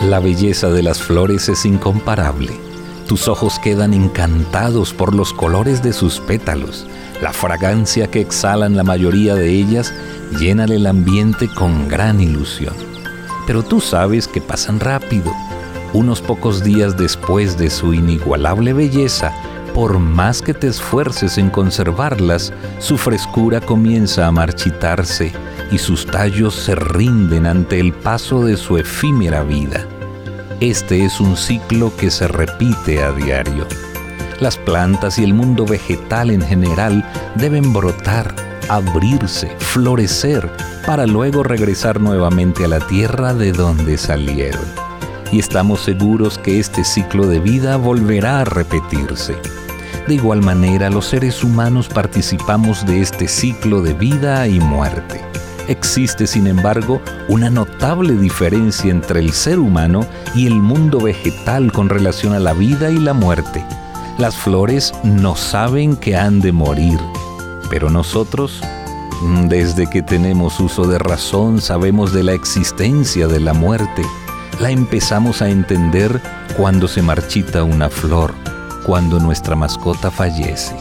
La belleza de las flores es incomparable. Tus ojos quedan encantados por los colores de sus pétalos. La fragancia que exhalan la mayoría de ellas llena el ambiente con gran ilusión. Pero tú sabes que pasan rápido. Unos pocos días después de su inigualable belleza, por más que te esfuerces en conservarlas, su frescura comienza a marchitarse y sus tallos se rinden ante el paso de su efímera vida. Este es un ciclo que se repite a diario. Las plantas y el mundo vegetal en general deben brotar, abrirse, florecer, para luego regresar nuevamente a la tierra de donde salieron. Y estamos seguros que este ciclo de vida volverá a repetirse. De igual manera, los seres humanos participamos de este ciclo de vida y muerte. Existe, sin embargo, una notable diferencia entre el ser humano y el mundo vegetal con relación a la vida y la muerte. Las flores no saben que han de morir, pero nosotros, desde que tenemos uso de razón, sabemos de la existencia de la muerte. La empezamos a entender cuando se marchita una flor, cuando nuestra mascota fallece.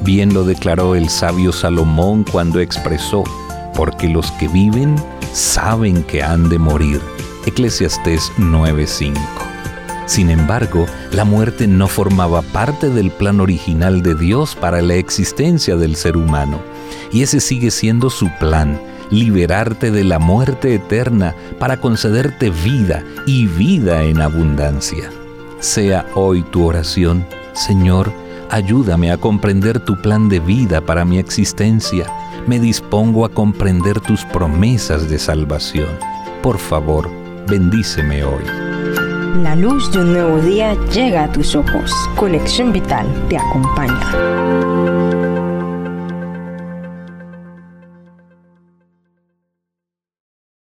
Bien lo declaró el sabio Salomón cuando expresó, porque los que viven saben que han de morir. Eclesiastés 9:5. Sin embargo, la muerte no formaba parte del plan original de Dios para la existencia del ser humano, y ese sigue siendo su plan, liberarte de la muerte eterna para concederte vida y vida en abundancia. Sea hoy tu oración, Señor, ayúdame a comprender tu plan de vida para mi existencia me dispongo a comprender tus promesas de salvación. Por favor, bendíceme hoy. La luz de un nuevo día llega a tus ojos. Conexión Vital te acompaña.